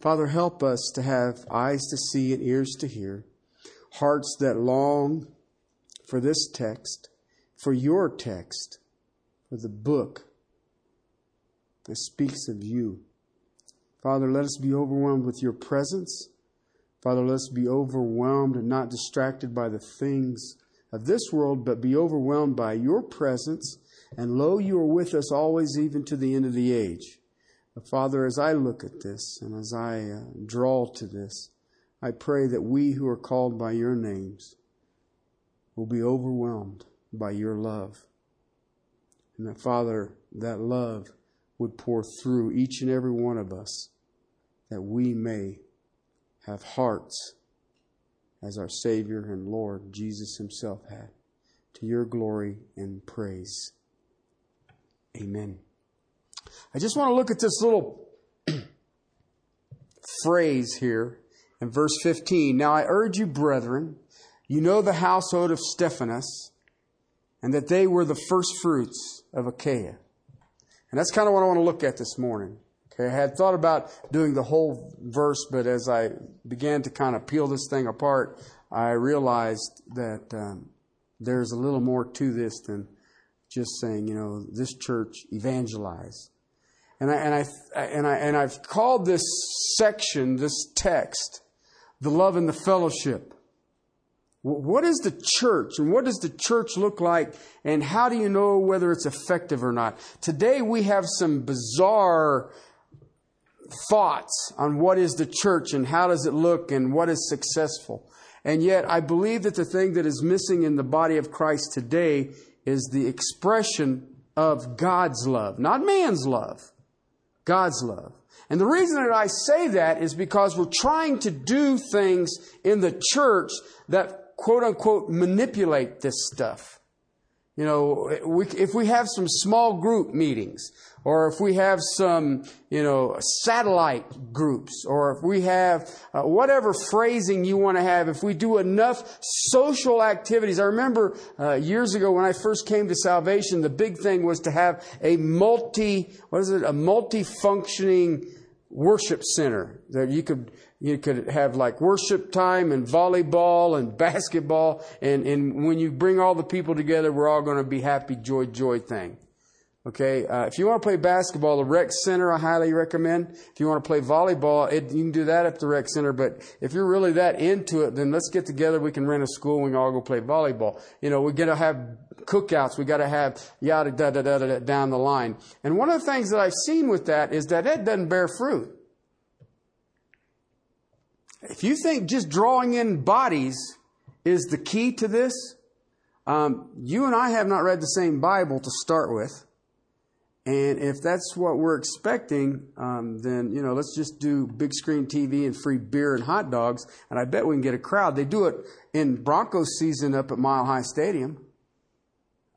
Father, help us to have eyes to see and ears to hear, hearts that long for this text, for your text, for the book that speaks of you. Father, let us be overwhelmed with your presence. Father, let us be overwhelmed and not distracted by the things of this world, but be overwhelmed by your presence. And lo, you are with us always, even to the end of the age. But Father, as I look at this and as I uh, draw to this, I pray that we who are called by your names will be overwhelmed by your love. And that, Father, that love would pour through each and every one of us, that we may have hearts as our Savior and Lord Jesus Himself had, to your glory and praise. Amen. I just want to look at this little phrase here in verse 15. Now I urge you, brethren, you know the household of Stephanas, and that they were the first fruits of Achaia. And that's kind of what I want to look at this morning. Okay, I had thought about doing the whole verse, but as I began to kind of peel this thing apart, I realized that um, there's a little more to this than just saying, you know, this church evangelize. And I, and I, and I, and I've called this section, this text, the love and the fellowship. What is the church and what does the church look like and how do you know whether it's effective or not? Today we have some bizarre thoughts on what is the church and how does it look and what is successful. And yet I believe that the thing that is missing in the body of Christ today is the expression of God's love, not man's love, God's love. And the reason that I say that is because we're trying to do things in the church that quote unquote manipulate this stuff. You know, we, if we have some small group meetings, or if we have some, you know, satellite groups, or if we have uh, whatever phrasing you want to have, if we do enough social activities. I remember uh, years ago when I first came to salvation, the big thing was to have a multi, what is it, a multi-functioning worship center that you could you could have like worship time and volleyball and basketball. And, and when you bring all the people together we're all going to be happy joy joy thing okay uh, if you want to play basketball the rec center i highly recommend if you want to play volleyball it, you can do that at the rec center but if you're really that into it then let's get together we can rent a school and we can all go play volleyball you know we're going to have cookouts. We got to have yada da da da da down the line. And one of the things that I've seen with that is that it doesn't bear fruit. If you think just drawing in bodies is the key to this, um, you and I have not read the same Bible to start with. And if that's what we're expecting, um, then, you know, let's just do big screen TV and free beer and hot dogs, and I bet we can get a crowd. They do it in Broncos season up at Mile High Stadium.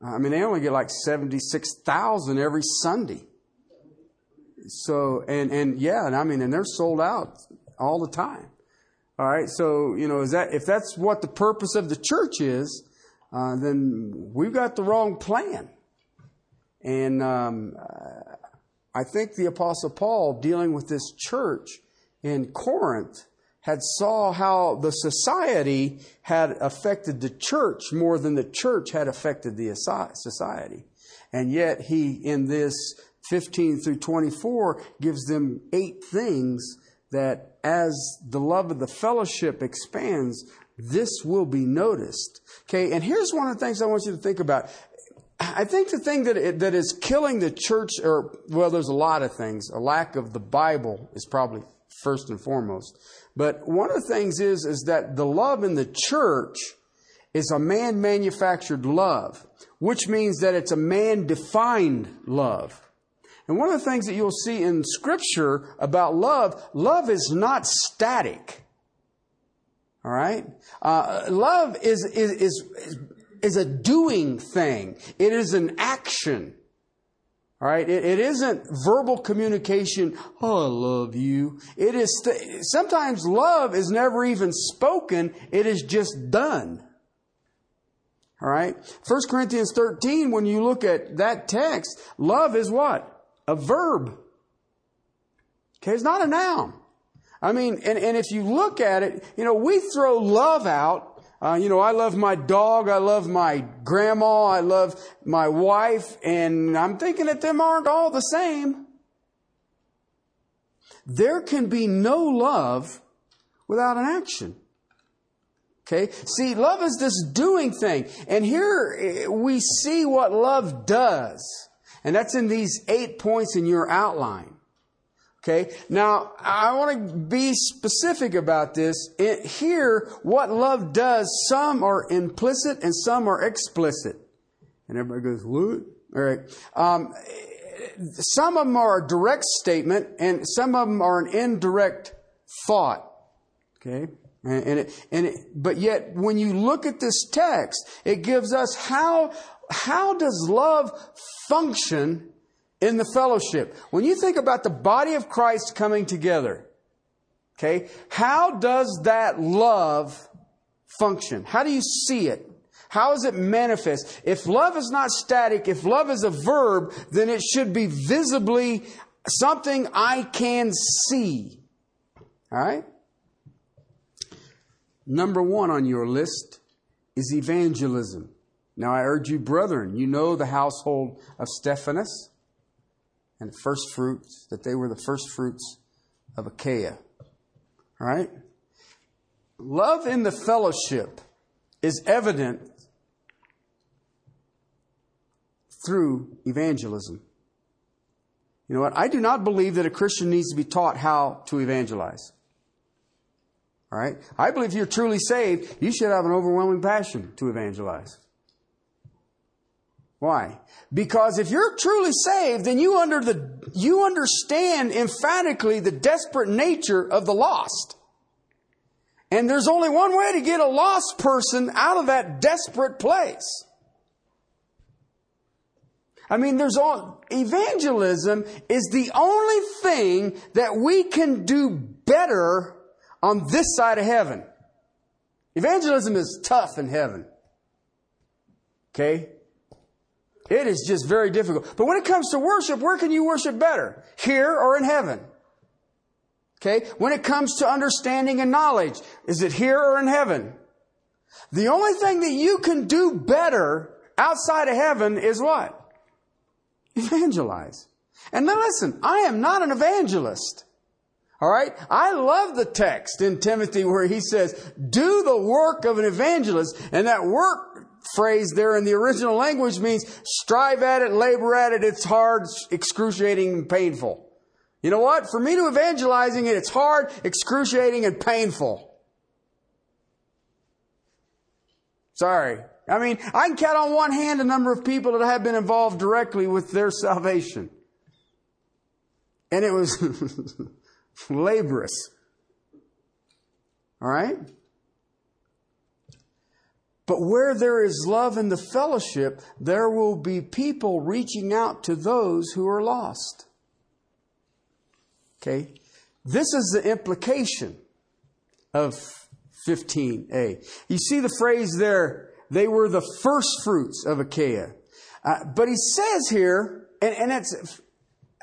I mean, they only get like 76,000 every Sunday. So, and, and yeah, and I mean, and they're sold out all the time. All right. So, you know, is that, if that's what the purpose of the church is, uh, then we've got the wrong plan. And, um, I think the apostle Paul dealing with this church in Corinth had saw how the society had affected the church more than the church had affected the society. And yet he, in this 15 through 24, gives them eight things that as the love of the fellowship expands, this will be noticed. Okay, and here's one of the things I want you to think about. I think the thing that, it, that is killing the church, or, well, there's a lot of things. A lack of the Bible is probably first and foremost. But one of the things is, is that the love in the church is a man manufactured love, which means that it's a man defined love. And one of the things that you'll see in scripture about love, love is not static. All right? Uh, love is, is, is, is a doing thing. It is an action. All right, it, it isn't verbal communication. Oh, I love you. It is sometimes love is never even spoken. It is just done. All right, 1 Corinthians 13. When you look at that text, love is what a verb. Okay, it's not a noun. I mean, and, and if you look at it, you know, we throw love out. Uh, you know, I love my dog. I love my grandma. I love my wife. And I'm thinking that them aren't all the same. There can be no love without an action. Okay? See, love is this doing thing. And here eh, we see what love does. And that's in these eight points in your outline. Okay? Now, I want to be specific about this. It, here, what love does, some are implicit and some are explicit. And everybody goes, what? All right. Um, some of them are a direct statement and some of them are an indirect thought. Okay? And it, and it, but yet, when you look at this text, it gives us how, how does love function in the fellowship? When you think about the body of Christ coming together, okay, how does that love function? How do you see it? How is it manifest? If love is not static, if love is a verb, then it should be visibly something I can see. All right? Number one on your list is evangelism. Now I urge you, brethren, you know the household of Stephanas and first fruits, that they were the first fruits of Achaia. All right? Love in the fellowship is evident through evangelism. You know what? I do not believe that a Christian needs to be taught how to evangelize. All right? I believe if you're truly saved, you should have an overwhelming passion to evangelize. Why? Because if you're truly saved, then you under the you understand emphatically the desperate nature of the lost. And there's only one way to get a lost person out of that desperate place. I mean, there's all, evangelism is the only thing that we can do better on this side of heaven. Evangelism is tough in heaven. Okay? It is just very difficult. But when it comes to worship, where can you worship better? Here or in heaven? Okay? When it comes to understanding and knowledge, is it here or in heaven? The only thing that you can do better outside of heaven is what? Evangelize. And now listen, I am not an evangelist. All right? I love the text in Timothy where he says, do the work of an evangelist. And that work phrase there in the original language means strive at it, labor at it. It's hard, excruciating, and painful. You know what? For me to evangelizing it, it's hard, excruciating, and painful. Sorry. I mean, I can count on one hand the number of people that have been involved directly with their salvation. And it was laborious. All right? But where there is love in the fellowship, there will be people reaching out to those who are lost. Okay? This is the implication of 15a. You see the phrase there, they were the first fruits of Achaia. Uh, but he says here, and, and it's,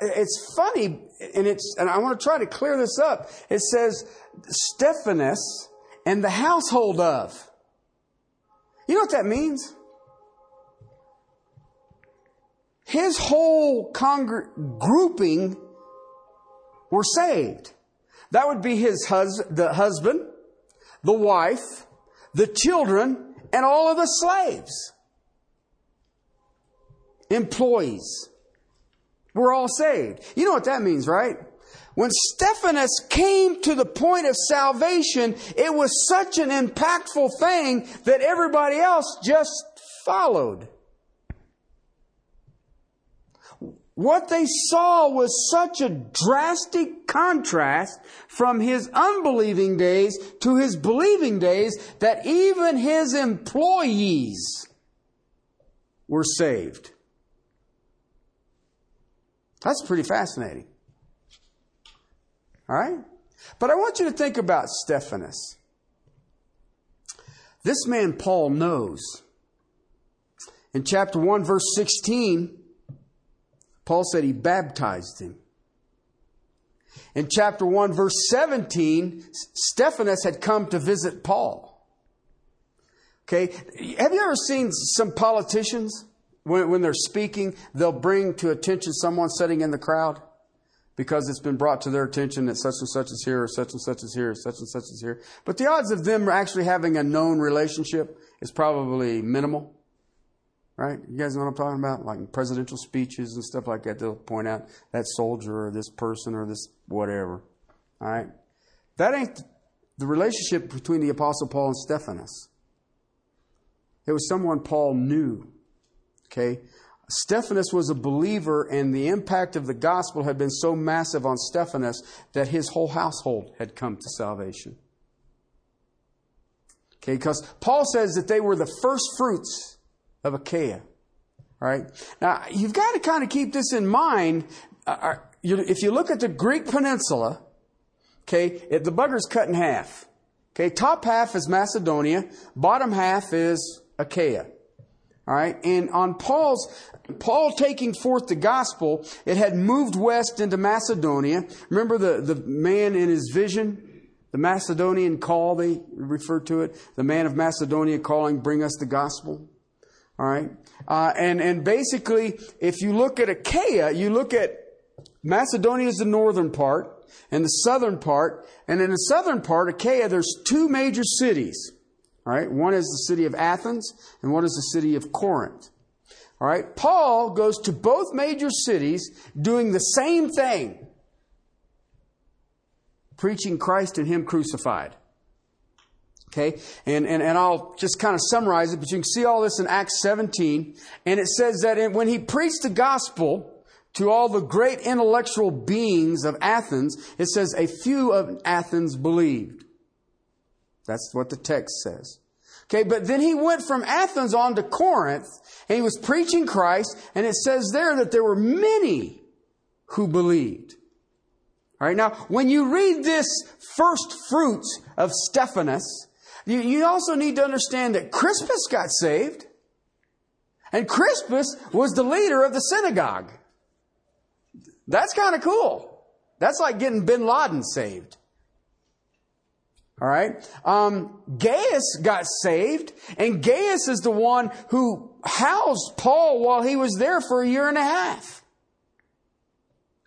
it's funny, and it's, and I want to try to clear this up. It says, Stephanas and the household of. You know what that means? His whole congr- grouping were saved. That would be his hus- the husband, the wife, the children, and all of the slaves. Employees. We're all saved. You know what that means, right? When Stephanas came to the point of salvation, it was such an impactful thing that everybody else just followed. What they saw was such a drastic contrast from his unbelieving days to his believing days that even his employees were saved. That's pretty fascinating. All right? But I want you to think about Stephanas. This man, Paul, knows. In chapter 1, verse 16, Paul said he baptized him. In chapter 1, verse 17, Stephanas had come to visit Paul. Okay, have you ever seen some politicians, when, when they're speaking, they'll bring to attention someone sitting in the crowd? Because it's been brought to their attention that such and such is here, or such and such is here, or such and such is here. But the odds of them actually having a known relationship is probably minimal. Right? You guys know what I'm talking about? Like presidential speeches and stuff like that, they'll point out that soldier or this person or this whatever. All right? That ain't the relationship between the Apostle Paul and Stephanas. It was someone Paul knew. Okay? Stephanas was a believer, and the impact of the gospel had been so massive on Stephanas that his whole household had come to salvation. Okay, because Paul says that they were the first fruits of Achaia. All right. Now, you've got to kind of keep this in mind. Uh, uh if you look at the Greek peninsula, okay, the bugger's cut in half. Okay, top half is Macedonia, bottom half is Achaia. All right. And on Paul's, Paul taking forth the gospel, it had moved west into Macedonia. Remember the, the man in his vision? The Macedonian call, they refer to it. The man of Macedonia calling, bring us the gospel. All right. Uh, and, and basically, if you look at Achaia, you look at Macedonia is the northern part and the southern part. And in the southern part, Achaia, there's two major cities. All right, one is the city of Athens and one is the city of Corinth. All right, Paul goes to both major cities doing the same thing preaching Christ and Him crucified. Okay, and, and, and I'll just kind of summarize it, but you can see all this in Acts 17. And it says that when he preached the gospel to all the great intellectual beings of Athens, it says a few of Athens believed. That's what the text says. Okay, but then he went from Athens on to Corinth and he was preaching Christ and it says there that there were many who believed. All right, now when you read this first fruits of Stephanas, you, you also need to understand that Crispus got saved and Crispus was the leader of the synagogue. That's kind of cool. That's like getting bin Laden saved. All right. Um, Gaius got saved, and Gaius is the one who housed Paul while he was there for a year and a half.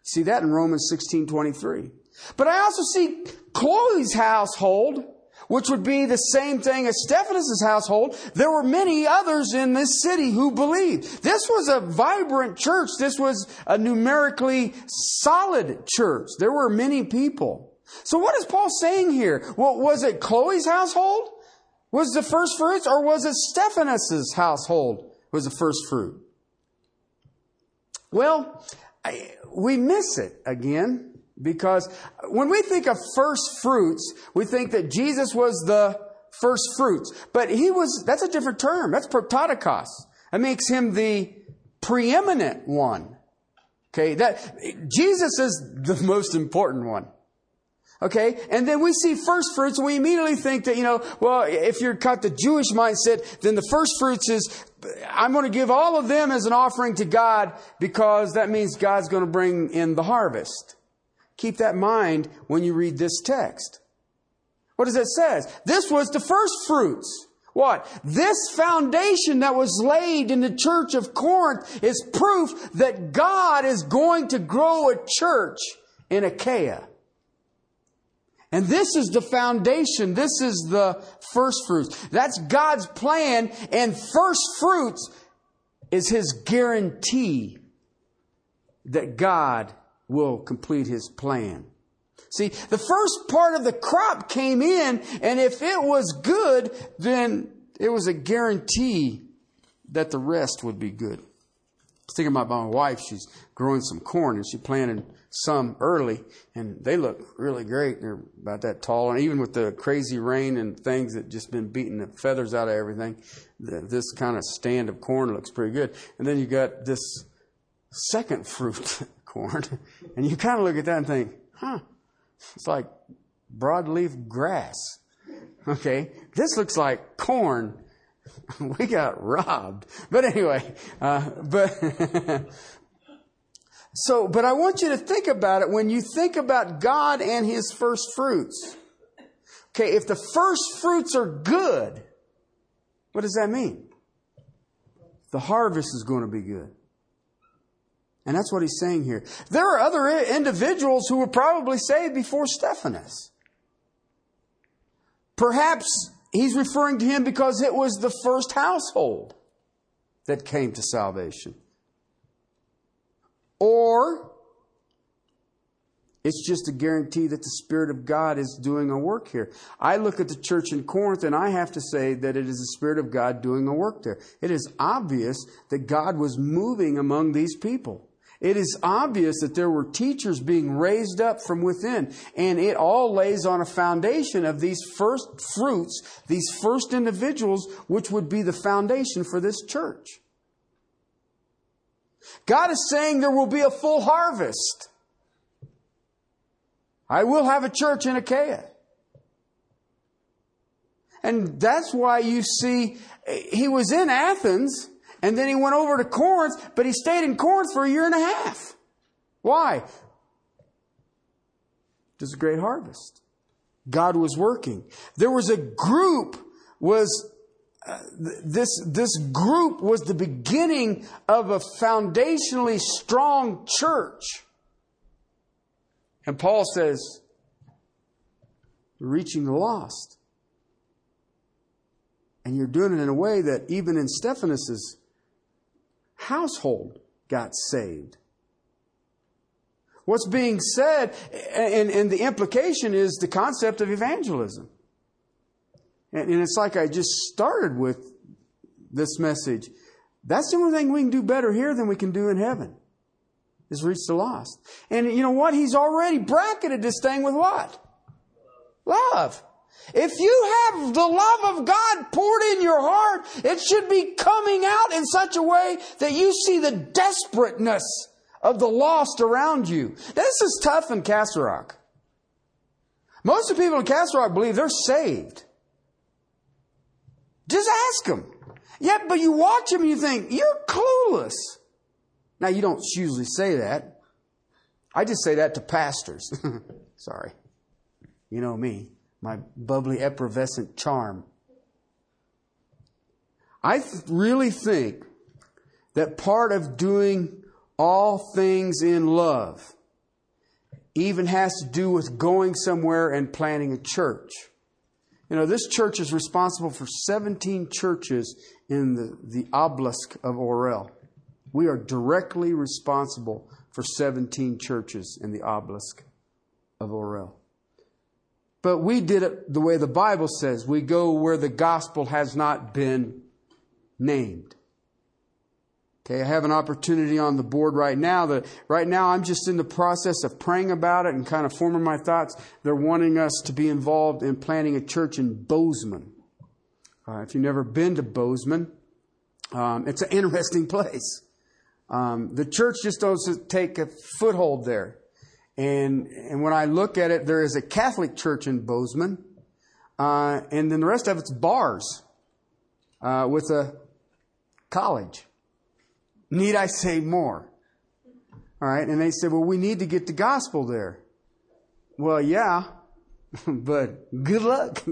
See that in Romans 16 23. But I also see Chloe's household, which would be the same thing as Stephanas' household. There were many others in this city who believed. This was a vibrant church. This was a numerically solid church. There were many people. So what is Paul saying here? Well, was it Chloe's household? Was the first fruits or was it Stephanas' household was the first fruit? Well, I, we miss it again because when we think of first fruits, we think that Jesus was the first fruits. But he was, that's a different term. That's prototokos. That makes him the preeminent one. Okay, that, Jesus is the most important one. Okay? And then we see first fruits and we immediately think that, you know, well, if you're got the Jewish mindset, then the first fruits is, I'm going to give all of them as an offering to God because that means God's going to bring in the harvest. Keep that in mind when you read this text. What does it say? This was the first fruits. What? This foundation that was laid in the church of Corinth is proof that God is going to grow a church in Achaia. And this is the foundation. This is the first fruits. That's God's plan. And first fruits is His guarantee that God will complete His plan. See, the first part of the crop came in, and if it was good, then it was a guarantee that the rest would be good. I was thinking about my wife. She's growing some corn, and she planted some early, and they look really great. They're about that tall, and even with the crazy rain and things that just been beating the feathers out of everything, the, this kind of stand of corn looks pretty good. And then you got this second fruit corn, and you kind of look at that and think, huh, it's like broadleaf grass. Okay, this looks like corn. we got robbed. But anyway, uh, but So, but I want you to think about it when you think about God and His first fruits. Okay, if the first fruits are good, what does that mean? The harvest is going to be good. And that's what he's saying here. There are other individuals who were probably saved before Stephanas. Perhaps he's referring to him because it was the first household that came to salvation. Or it's just a guarantee that the Spirit of God is doing a work here. I look at the church in Corinth and I have to say that it is the Spirit of God doing a work there. It is obvious that God was moving among these people. It is obvious that there were teachers being raised up from within, and it all lays on a foundation of these first fruits, these first individuals, which would be the foundation for this church. God is saying there will be a full harvest. I will have a church in Achaia. And that's why you see he was in Athens and then he went over to Corinth, but he stayed in Corinth for a year and a half. Why? There's a great harvest. God was working. There was a group was this this group was the beginning of a foundationally strong church. And Paul says, reaching the lost. And you're doing it in a way that even in Stephanas's household got saved. What's being said, and, and the implication is the concept of evangelism. And, and it's like I just started with this message. That's the only thing we can do better here than we can do in heaven is reach the lost. And you know what? He's already bracketed this thing with what? Love. If you have the love of God poured in your heart, it should be coming out in such a way that you see the desperateness of the lost around you. This is tough in Castle Rock. Most of the people in Castle Rock believe they're saved. Just ask them. Yeah, but you watch them and you think, you're clueless. Now, you don't usually say that. I just say that to pastors. Sorry. You know me my bubbly, effervescent charm. I th- really think that part of doing all things in love even has to do with going somewhere and planting a church. You know, this church is responsible for 17 churches in the, the oblast of Orel. We are directly responsible for 17 churches in the oblast of Orel. But we did it the way the Bible says. We go where the gospel has not been named. Okay, I have an opportunity on the board right now that right now I'm just in the process of praying about it and kind of forming my thoughts. They're wanting us to be involved in planting a church in Bozeman. Uh, if you've never been to Bozeman, um, it's an interesting place. Um, the church just doesn't take a foothold there. And, and when I look at it, there is a Catholic church in Bozeman, uh, and then the rest of it's bars uh, with a college. Need I say more? All right, and they said, well, we need to get the gospel there. Well, yeah, but good luck.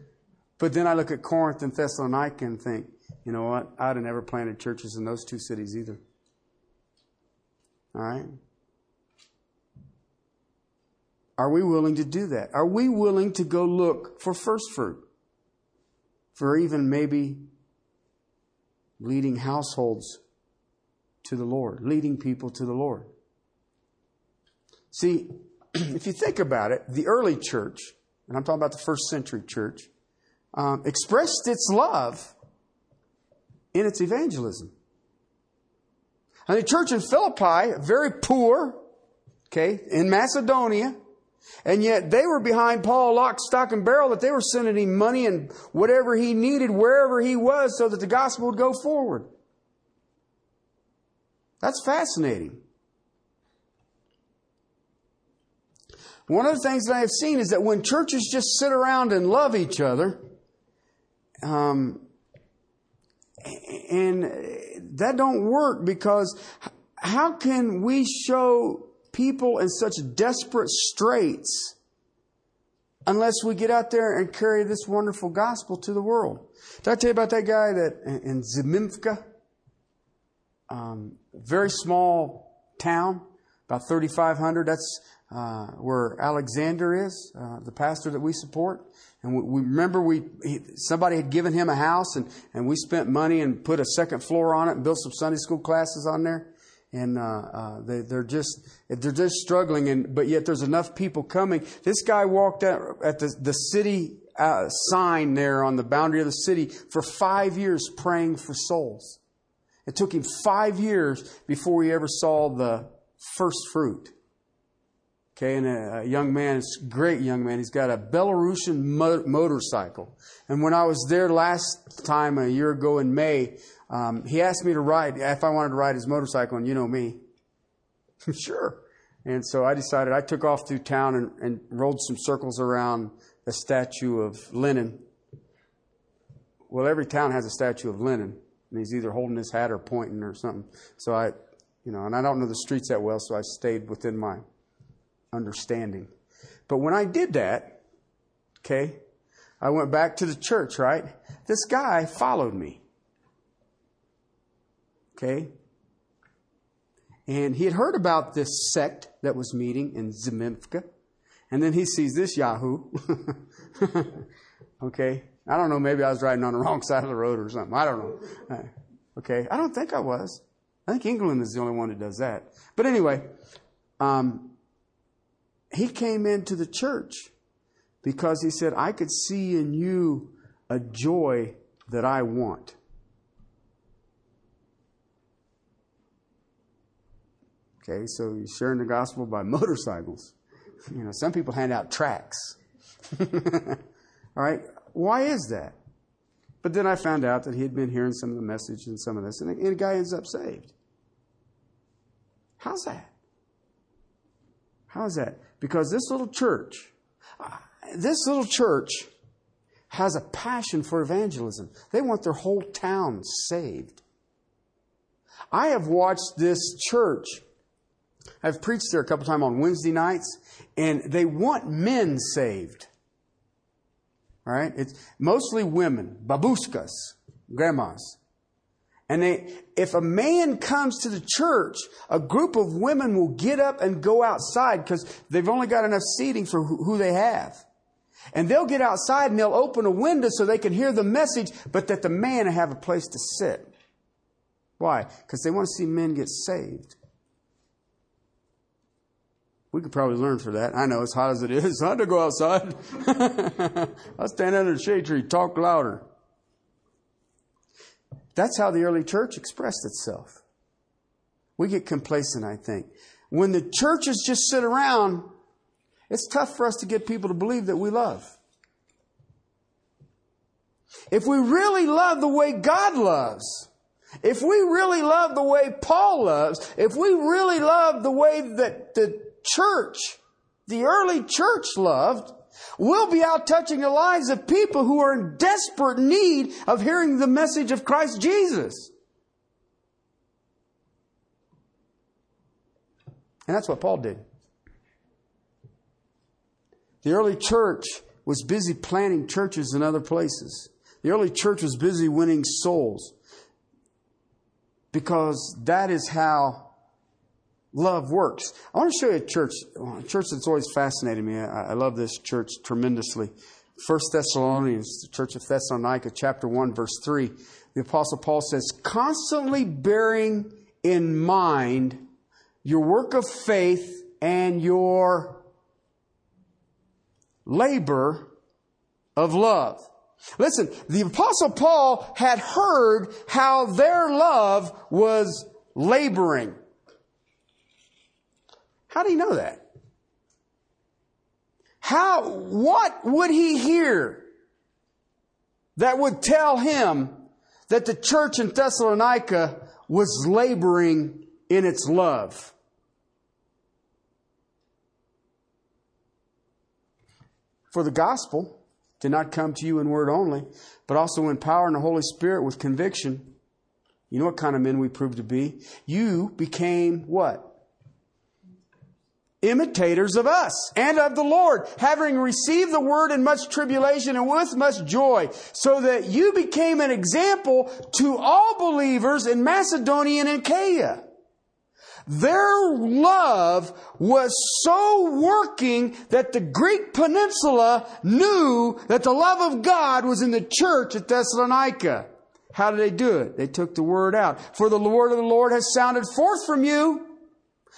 but then I look at Corinth and Thessalonica and think, you know what? I'd have never planted churches in those two cities either. All right? Are we willing to do that? Are we willing to go look for first fruit? For even maybe leading households to the Lord, leading people to the Lord. See, if you think about it, the early church, and I'm talking about the first century church, um, expressed its love in its evangelism. And the church in Philippi, very poor, okay, in Macedonia, and yet they were behind Paul lock, stock, and barrel that they were sending him money and whatever he needed wherever he was so that the gospel would go forward. That's fascinating. One of the things that I have seen is that when churches just sit around and love each other, um, and that don't work because how can we show people in such desperate straits unless we get out there and carry this wonderful gospel to the world? Did I tell you about that guy that in Zimimka? Um, very small town, about 3,500. That's uh, where Alexander is, uh, the pastor that we support. And we, we remember we he, somebody had given him a house, and, and we spent money and put a second floor on it and built some Sunday school classes on there. And uh, uh they, they're just they're just struggling, and but yet there's enough people coming. This guy walked out at the the city uh, sign there on the boundary of the city for five years praying for souls. It took him five years before he ever saw the first fruit. Okay, and a, a young man, a great young man. He's got a Belarusian mo- motorcycle. And when I was there last time, a year ago in May, um, he asked me to ride, if I wanted to ride his motorcycle, and you know me. sure. And so I decided, I took off through town and, and rolled some circles around the statue of Lenin. Well, every town has a statue of Lenin, and he's either holding his hat or pointing or something. So I, you know, and I don't know the streets that well, so I stayed within my understanding. But when I did that, okay, I went back to the church, right? This guy followed me. Okay? And he had heard about this sect that was meeting in Zemimka. And then he sees this Yahoo. okay? I don't know, maybe I was riding on the wrong side of the road or something. I don't know. Uh, okay? I don't think I was. I think England is the only one that does that. But anyway, um, he came into the church because he said, I could see in you a joy that I want. Okay, so you're sharing the gospel by motorcycles. You know, some people hand out tracts. All right, why is that? But then I found out that he had been hearing some of the message and some of this, and the guy ends up saved. How's that? How's that? Because this little church, uh, this little church has a passion for evangelism. They want their whole town saved. I have watched this church. I've preached there a couple times on Wednesday nights, and they want men saved. Right? It's mostly women, babushkas, grandmas. And they, if a man comes to the church, a group of women will get up and go outside because they've only got enough seating for who they have. And they'll get outside and they'll open a window so they can hear the message, but that the man have a place to sit. Why? Because they want to see men get saved. We could probably learn for that. I know it's hot as it is. It's hot to go outside. I'll stand under the shade tree, talk louder. That's how the early church expressed itself. We get complacent, I think. When the churches just sit around, it's tough for us to get people to believe that we love. If we really love the way God loves, if we really love the way Paul loves, if we really love the way that the church, the early church loved, We'll be out touching the lives of people who are in desperate need of hearing the message of Christ Jesus. And that's what Paul did. The early church was busy planting churches in other places. The early church was busy winning souls because that is how love works. I want to show you a church, a church that's always fascinated me. I, I love this church tremendously. First Thessalonians, the church of Thessalonica, chapter 1, verse 3. The apostle Paul says, constantly bearing in mind your work of faith and your labor of love. Listen, the apostle Paul had heard how their love was laboring. How do you know that? How, what would he hear that would tell him that the church in Thessalonica was laboring in its love? For the gospel did not come to you in word only, but also in power and the Holy Spirit with conviction You know what kind of men we proved to be? You became what? Imitators of us and of the Lord, having received the word in much tribulation and with much joy, so that you became an example to all believers in Macedonia and Achaia. Their love was so working that the Greek peninsula knew that the love of God was in the church at Thessalonica. How did they do it? They took the word out. For the word of the Lord has sounded forth from you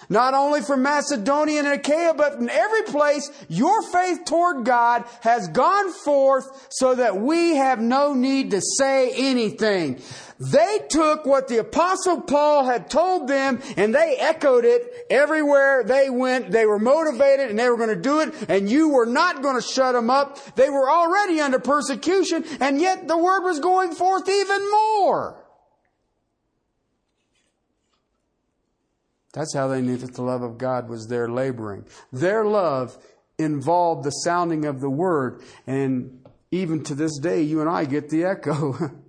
not only from Macedonia and Achaia, but in every place, your faith toward God has gone forth so that we have no need to say anything. They took what the apostle Paul had told them and they echoed it everywhere they went. They were motivated and they were going to do it and you were not going to shut them up. They were already under persecution and yet the word was going forth even more. That's how they knew that the love of God was there laboring. Their love involved the sounding of the word. And even to this day, you and I get the echo.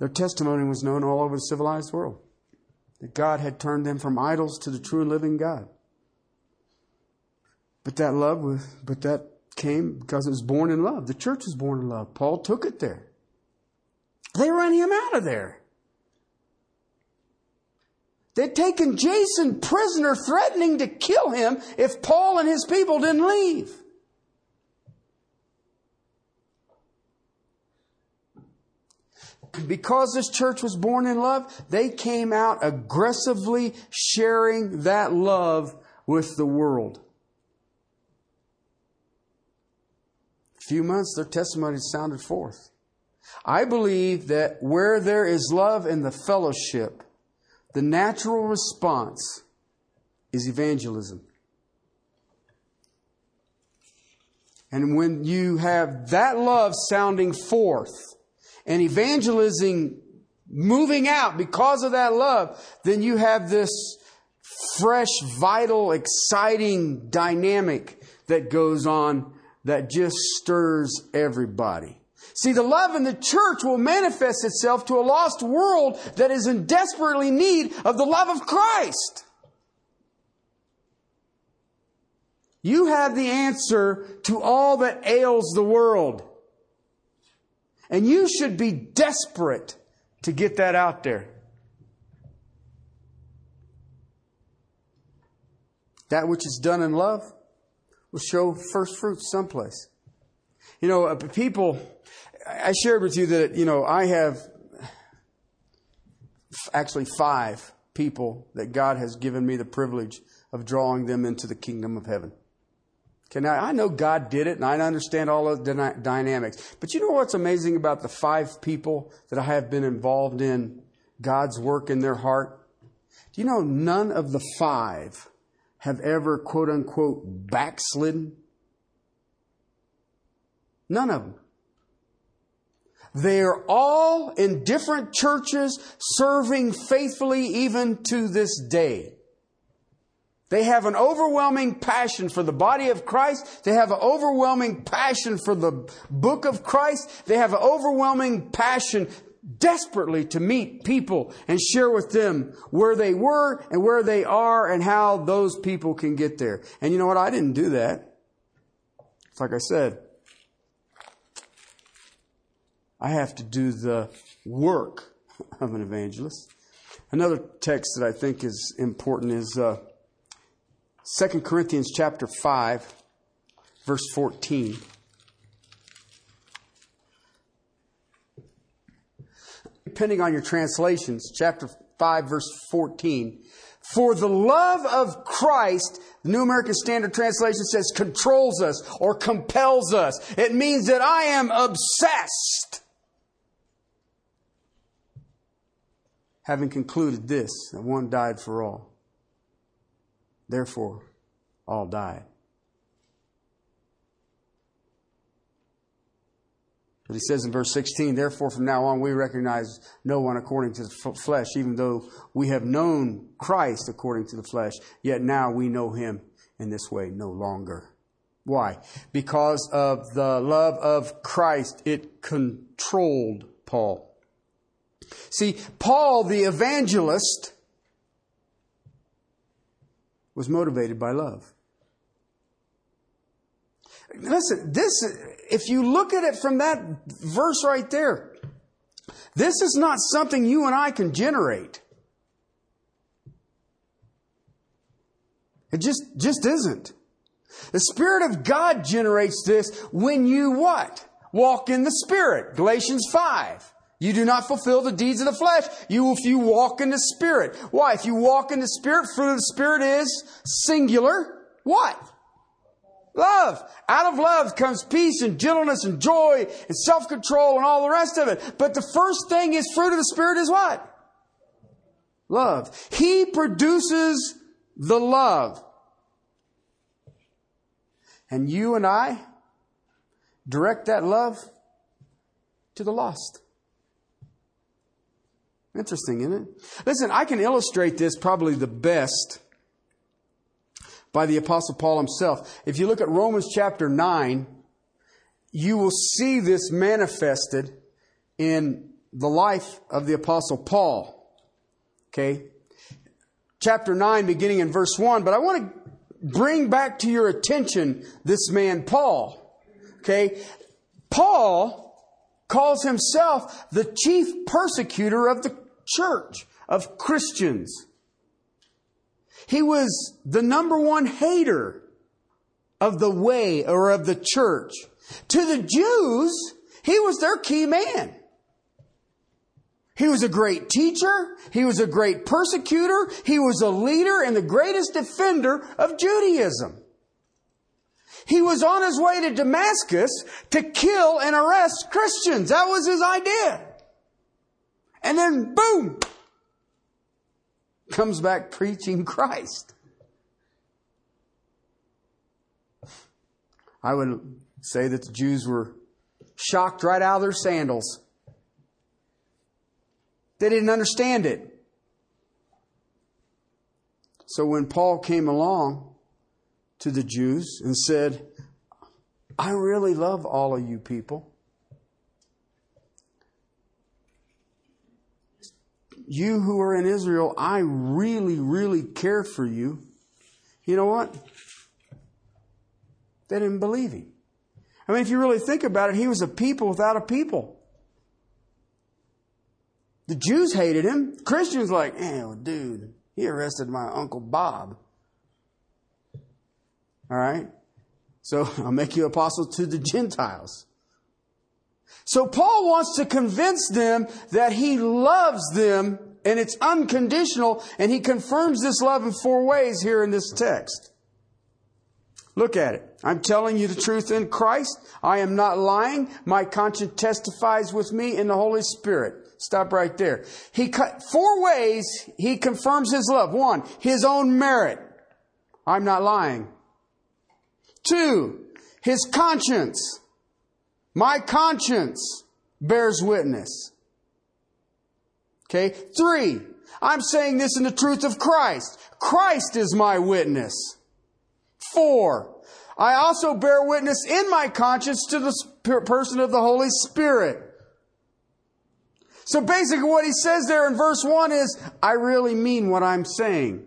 Their testimony was known all over the civilized world that God had turned them from idols to the true and living God. But that love was, but that came because it was born in love. The church was born in love. Paul took it there. They ran him out of there. They'd taken Jason prisoner, threatening to kill him if Paul and his people didn't leave. Because this church was born in love, they came out aggressively sharing that love with the world. A few months, their testimony sounded forth. I believe that where there is love in the fellowship, the natural response is evangelism. And when you have that love sounding forth and evangelizing moving out because of that love, then you have this fresh, vital, exciting dynamic that goes on that just stirs everybody. See, the love in the church will manifest itself to a lost world that is in desperately need of the love of Christ. You have the answer to all that ails the world. And you should be desperate to get that out there. That which is done in love will show first fruits someplace. You know, uh, people I shared with you that, you know, I have actually five people that God has given me the privilege of drawing them into the kingdom of heaven. Okay, now I know God did it and I understand all of the dynamics. But you know what's amazing about the five people that I have been involved in God's work in their heart? Do you know none of the five have ever quote unquote backslidden? None of them. They're all in different churches serving faithfully even to this day. They have an overwhelming passion for the body of Christ. They have an overwhelming passion for the book of Christ. They have an overwhelming passion desperately to meet people and share with them where they were and where they are and how those people can get there. And you know what? I didn't do that. It's like I said, I have to do the work of an evangelist. Another text that I think is important is uh, 2 Corinthians chapter 5, verse 14. Depending on your translations, chapter 5, verse 14. For the love of Christ, the New American Standard Translation says controls us or compels us. It means that I am obsessed having concluded this, that one died for all. Therefore, all died. But he says in verse 16, therefore from now on we recognize no one according to the flesh, even though we have known Christ according to the flesh, yet now we know him in this way no longer. Why? Because of the love of Christ. It controlled Paul. See, Paul the evangelist was motivated by love. Listen, this, if you look at it from that verse right there, this is not something you and I can generate. It just, just isn't. The Spirit of God generates this when you what? Walk in the Spirit. Galatians 5. You do not fulfill the deeds of the flesh. You, if you walk in the Spirit. Why? If you walk in the Spirit, fruit of the Spirit is singular. What? Love. Out of love comes peace and gentleness and joy and self-control and all the rest of it. But the first thing is fruit of the Spirit is what? Love. He produces the love. And you and I direct that love to the lost. Interesting, isn't it? Listen, I can illustrate this probably the best by the apostle Paul himself. If you look at Romans chapter 9, you will see this manifested in the life of the apostle Paul. Okay? Chapter 9 beginning in verse 1, but I want to bring back to your attention this man Paul. Okay? Paul calls himself the chief persecutor of the church of Christians. He was the number one hater of the way or of the church. To the Jews, he was their key man. He was a great teacher. He was a great persecutor. He was a leader and the greatest defender of Judaism. He was on his way to Damascus to kill and arrest Christians. That was his idea. And then boom, comes back preaching Christ. I would say that the Jews were shocked right out of their sandals. They didn't understand it. So when Paul came along to the Jews and said, I really love all of you people. You who are in Israel, I really, really care for you. You know what? They didn't believe him. I mean, if you really think about it, he was a people without a people. The Jews hated him. Christians like, oh, dude, he arrested my uncle Bob. All right? So I'll make you apostle to the Gentiles. So Paul wants to convince them that he loves them and it's unconditional and he confirms this love in four ways here in this text. Look at it. I'm telling you the truth in Christ. I am not lying. My conscience testifies with me in the Holy Spirit. Stop right there. He cut four ways he confirms his love. One, his own merit. I'm not lying. Two, his conscience. My conscience bears witness. Okay. Three, I'm saying this in the truth of Christ. Christ is my witness. Four, I also bear witness in my conscience to the person of the Holy Spirit. So basically what he says there in verse one is, I really mean what I'm saying.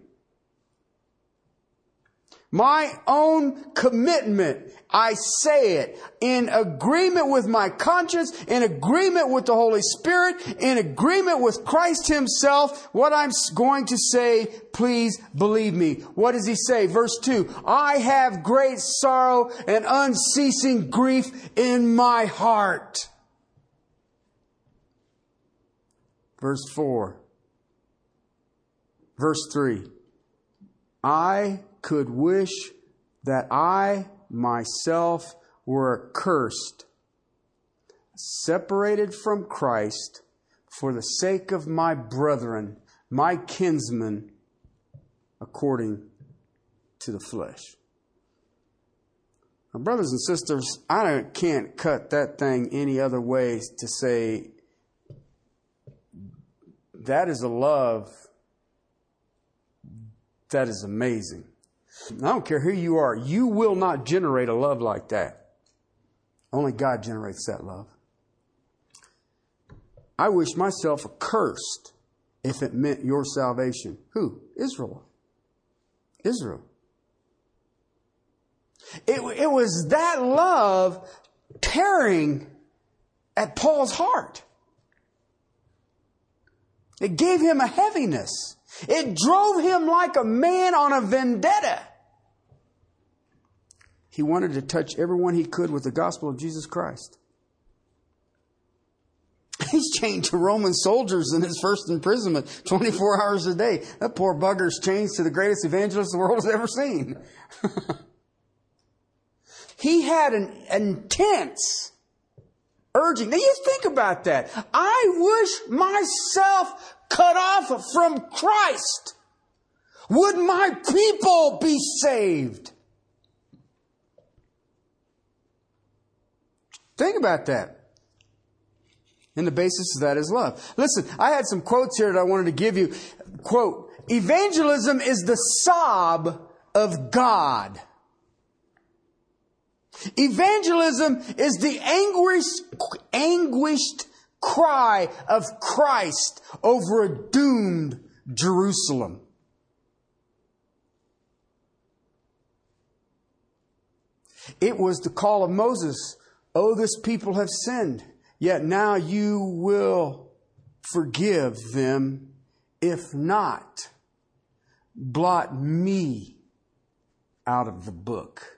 My own commitment I say it in agreement with my conscience, in agreement with the Holy Spirit, in agreement with Christ Himself. What I'm going to say, please believe me. What does He say? Verse 2 I have great sorrow and unceasing grief in my heart. Verse 4. Verse 3. I could wish that I myself were accursed, separated from Christ for the sake of my brethren, my kinsmen, according to the flesh. Now, brothers and sisters, I can't cut that thing any other way to say that is a love that is amazing. I don't care who you are, you will not generate a love like that. Only God generates that love. I wish myself accursed if it meant your salvation. Who? Israel. Israel. It, it was that love tearing at Paul's heart. It gave him a heaviness. It drove him like a man on a vendetta. He wanted to touch everyone he could with the gospel of Jesus Christ. He's chained to Roman soldiers in his first imprisonment 24 hours a day. That poor bugger's chained to the greatest evangelist the world has ever seen. he had an intense urging. Now you think about that. I wish myself cut off from Christ. Would my people be saved? Think about that. And the basis of that is love. Listen, I had some quotes here that I wanted to give you. Quote, evangelism is the sob of God. Evangelism is the anguished, anguished cry of Christ over a doomed Jerusalem. It was the call of Moses, Oh, this people have sinned, yet now you will forgive them. If not, blot me out of the book.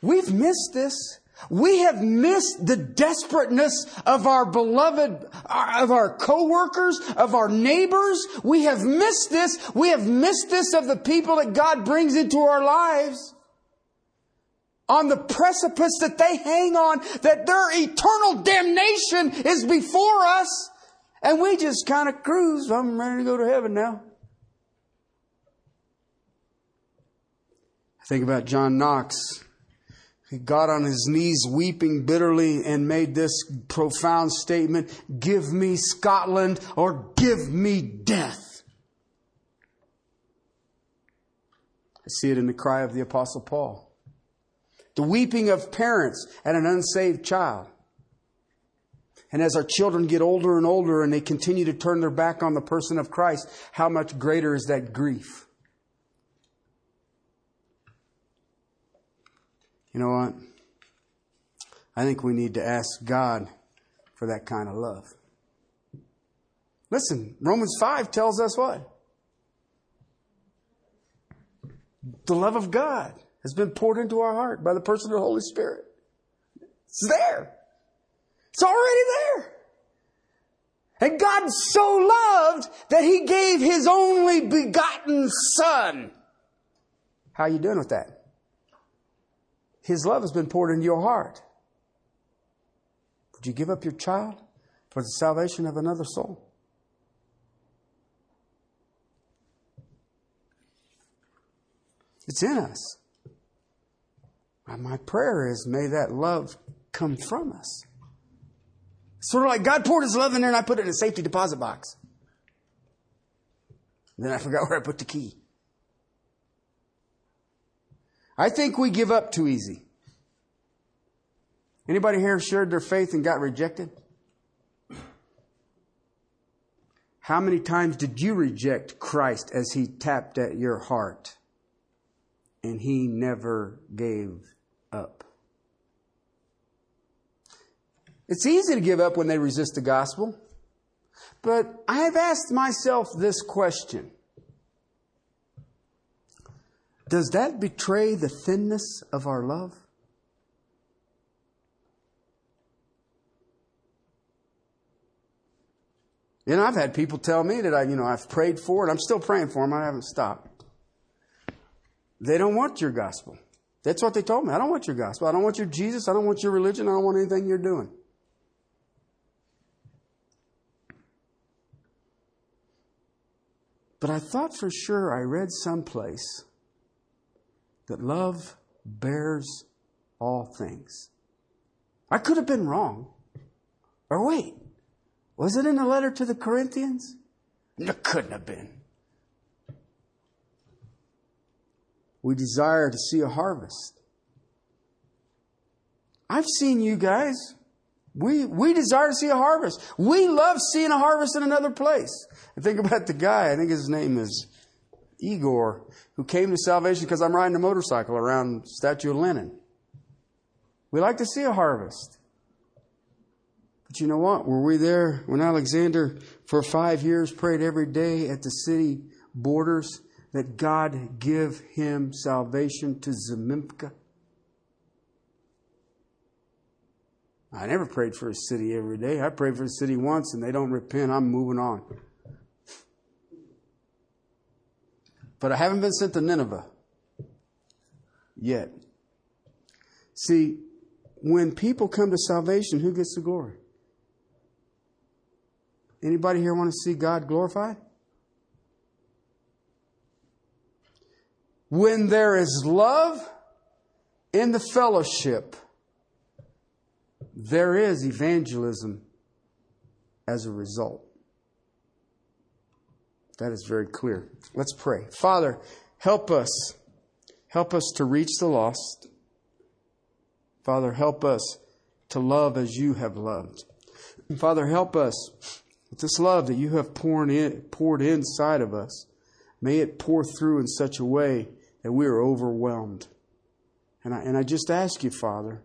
We've missed this. We have missed the desperateness of our beloved, of our coworkers, of our neighbors. We have missed this. We have missed this of the people that God brings into our lives. On the precipice that they hang on, that their eternal damnation is before us. And we just kind of cruise. I'm ready to go to heaven now. I Think about John Knox he got on his knees weeping bitterly and made this profound statement Give me Scotland or give me death. I see it in the cry of the Apostle Paul. The weeping of parents at an unsaved child. And as our children get older and older and they continue to turn their back on the person of Christ, how much greater is that grief? You know what? I think we need to ask God for that kind of love. Listen, Romans 5 tells us what? The love of God has been poured into our heart by the person of the Holy Spirit. It's there. It's already there. And God so loved that he gave his only begotten son. How are you doing with that? His love has been poured into your heart. Would you give up your child for the salvation of another soul? It's in us. My prayer is may that love come from us. Sort of like God poured his love in there and I put it in a safety deposit box. then I forgot where I put the key. I think we give up too easy. Anybody here shared their faith and got rejected? How many times did you reject Christ as he tapped at your heart and he never gave up? It's easy to give up when they resist the gospel, but I have asked myself this question does that betray the thinness of our love? Know, I've had people tell me that I, you know, I've prayed for it. I'm still praying for them. I haven't stopped. They don't want your gospel. That's what they told me. I don't want your gospel. I don't want your Jesus. I don't want your religion. I don't want anything you're doing. But I thought for sure I read someplace that love bears all things. I could have been wrong. Or wait, was it in the letter to the Corinthians? It couldn't have been. We desire to see a harvest. I've seen you guys. We, we desire to see a harvest. We love seeing a harvest in another place. I think about the guy, I think his name is Igor, who came to salvation because I'm riding a motorcycle around Statue of Lenin. We like to see a harvest. But you know what? Were we there when Alexander, for five years, prayed every day at the city borders that God give him salvation to Zemimka? I never prayed for a city every day. I prayed for a city once and they don't repent. I'm moving on. But I haven't been sent to Nineveh yet. See, when people come to salvation, who gets the glory? Anybody here want to see God glorified? When there is love in the fellowship, there is evangelism as a result. That is very clear. Let's pray. Father, help us. Help us to reach the lost. Father, help us to love as you have loved. Father, help us with this love that you have poured in, poured inside of us. May it pour through in such a way that we are overwhelmed. And I, and I just ask you, Father,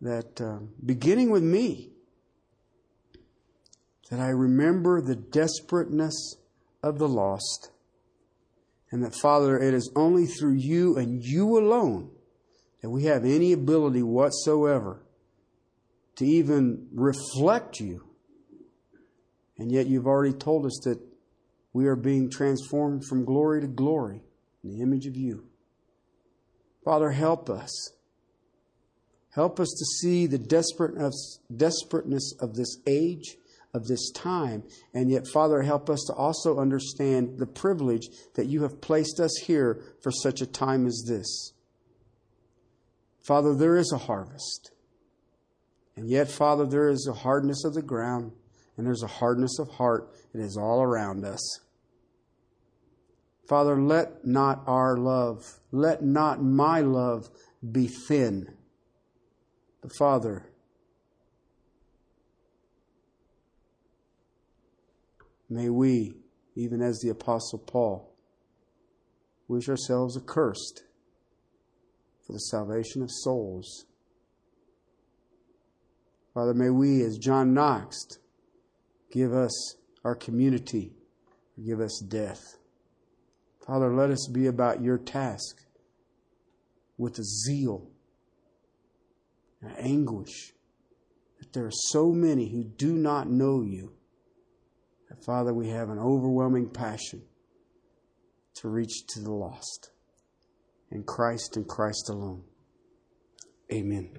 that uh, beginning with me, that I remember the desperateness of the lost. And that, Father, it is only through you and you alone that we have any ability whatsoever to even reflect you. And yet you've already told us that we are being transformed from glory to glory in the image of you. Father, help us. Help us to see the desperateness of this age of this time. And yet, Father, help us to also understand the privilege that you have placed us here for such a time as this. Father, there is a harvest. And yet, Father, there is a hardness of the ground and there's a hardness of heart that is all around us. Father, let not our love, let not my love be thin. But Father, May we, even as the Apostle Paul, wish ourselves accursed for the salvation of souls. Father, may we, as John Knox, give us our community, give us death. Father, let us be about your task with a zeal and anguish that there are so many who do not know you that, Father, we have an overwhelming passion to reach to the lost. In Christ and Christ alone. Amen.